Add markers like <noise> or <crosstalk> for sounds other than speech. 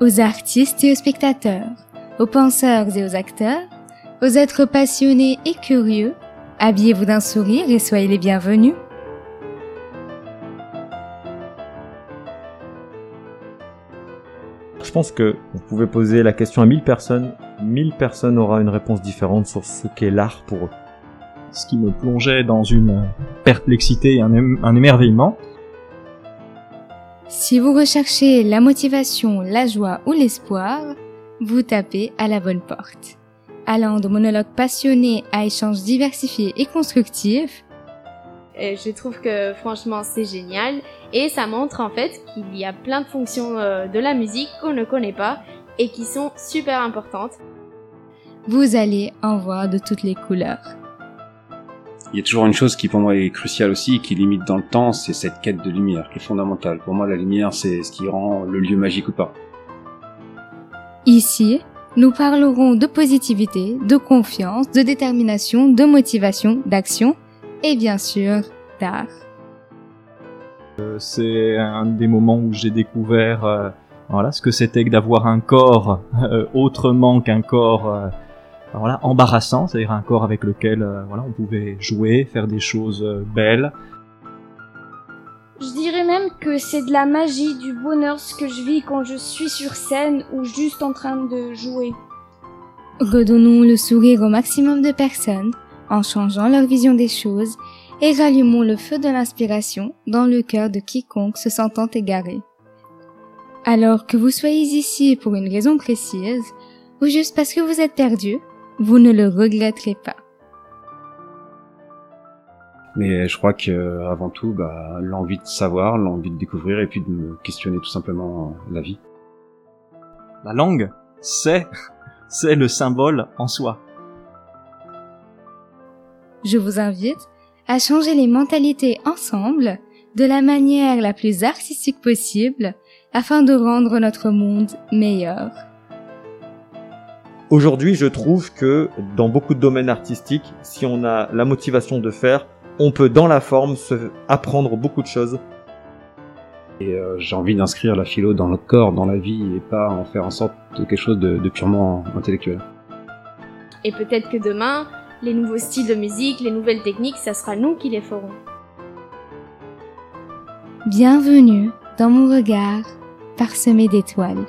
aux artistes et aux spectateurs, aux penseurs et aux acteurs, aux êtres passionnés et curieux, habillez-vous d'un sourire et soyez les bienvenus. Je pense que vous pouvez poser la question à 1000 personnes, 1000 personnes aura une réponse différente sur ce qu'est l'art pour eux. Ce qui me plongeait dans une perplexité et un, un émerveillement. Si vous recherchez la motivation, la joie ou l'espoir, vous tapez à la bonne porte. Allant de monologues passionnés à échanges diversifiés et constructifs, et je trouve que franchement c'est génial et ça montre en fait qu'il y a plein de fonctions euh, de la musique qu'on ne connaît pas et qui sont super importantes. Vous allez en voir de toutes les couleurs. Il y a toujours une chose qui pour moi est cruciale aussi, qui limite dans le temps, c'est cette quête de lumière qui est fondamentale. Pour moi la lumière c'est ce qui rend le lieu magique ou pas. Ici, nous parlerons de positivité, de confiance, de détermination, de motivation, d'action et bien sûr d'art. Euh, c'est un des moments où j'ai découvert euh, voilà ce que c'était que d'avoir un corps <laughs> euh, autrement qu'un corps voilà embarrassant, c'est-à-dire un corps avec lequel voilà on pouvait jouer, faire des choses belles. Je dirais même que c'est de la magie, du bonheur ce que je vis quand je suis sur scène ou juste en train de jouer. Redonnons le sourire au maximum de personnes en changeant leur vision des choses et rallumons le feu de l'inspiration dans le cœur de quiconque se sentant égaré. Alors que vous soyez ici pour une raison précise, ou juste parce que vous êtes perdu, vous ne le regretterez pas. Mais je crois que avant tout, bah, l'envie de savoir, l'envie de découvrir et puis de me questionner tout simplement la vie. La langue, c'est, c'est le symbole en soi je vous invite à changer les mentalités ensemble de la manière la plus artistique possible afin de rendre notre monde meilleur. Aujourd'hui, je trouve que dans beaucoup de domaines artistiques, si on a la motivation de faire, on peut dans la forme se apprendre beaucoup de choses. Et euh, j'ai envie d'inscrire la philo dans notre corps, dans la vie, et pas en faire en sorte de quelque chose de, de purement intellectuel. Et peut-être que demain, les nouveaux styles de musique, les nouvelles techniques, ça sera nous qui les ferons. Bienvenue dans mon regard parsemé d'étoiles.